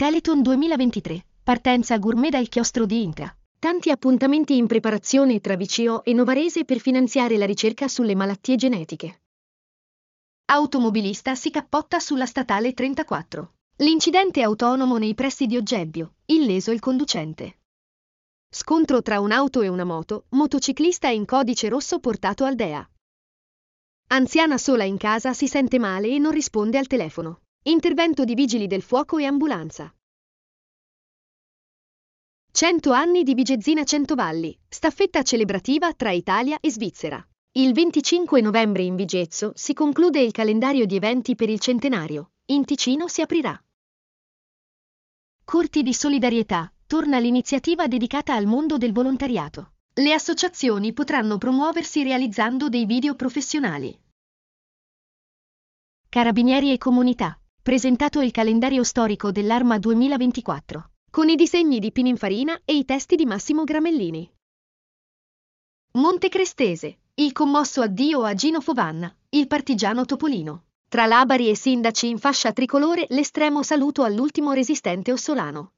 Teleton 2023. Partenza gourmet dal chiostro di Intra. Tanti appuntamenti in preparazione tra VCO e Novarese per finanziare la ricerca sulle malattie genetiche. Automobilista si cappotta sulla statale 34. L'incidente autonomo nei pressi di Oggebbio, illeso il conducente. Scontro tra un'auto e una moto, motociclista in codice rosso portato al DEA. Anziana sola in casa si sente male e non risponde al telefono. Intervento di vigili del fuoco e ambulanza. 100 anni di Bigezzina Centovalli, staffetta celebrativa tra Italia e Svizzera. Il 25 novembre in Vigezzo si conclude il calendario di eventi per il centenario. In Ticino si aprirà. Corti di solidarietà. Torna l'iniziativa dedicata al mondo del volontariato. Le associazioni potranno promuoversi realizzando dei video professionali. Carabinieri e comunità presentato il calendario storico dell'Arma 2024, con i disegni di Pininfarina e i testi di Massimo Gramellini. Montecrestese, il commosso addio a Gino Fovanna, il partigiano Topolino. Tra labari e sindaci in fascia tricolore l'estremo saluto all'ultimo resistente ossolano.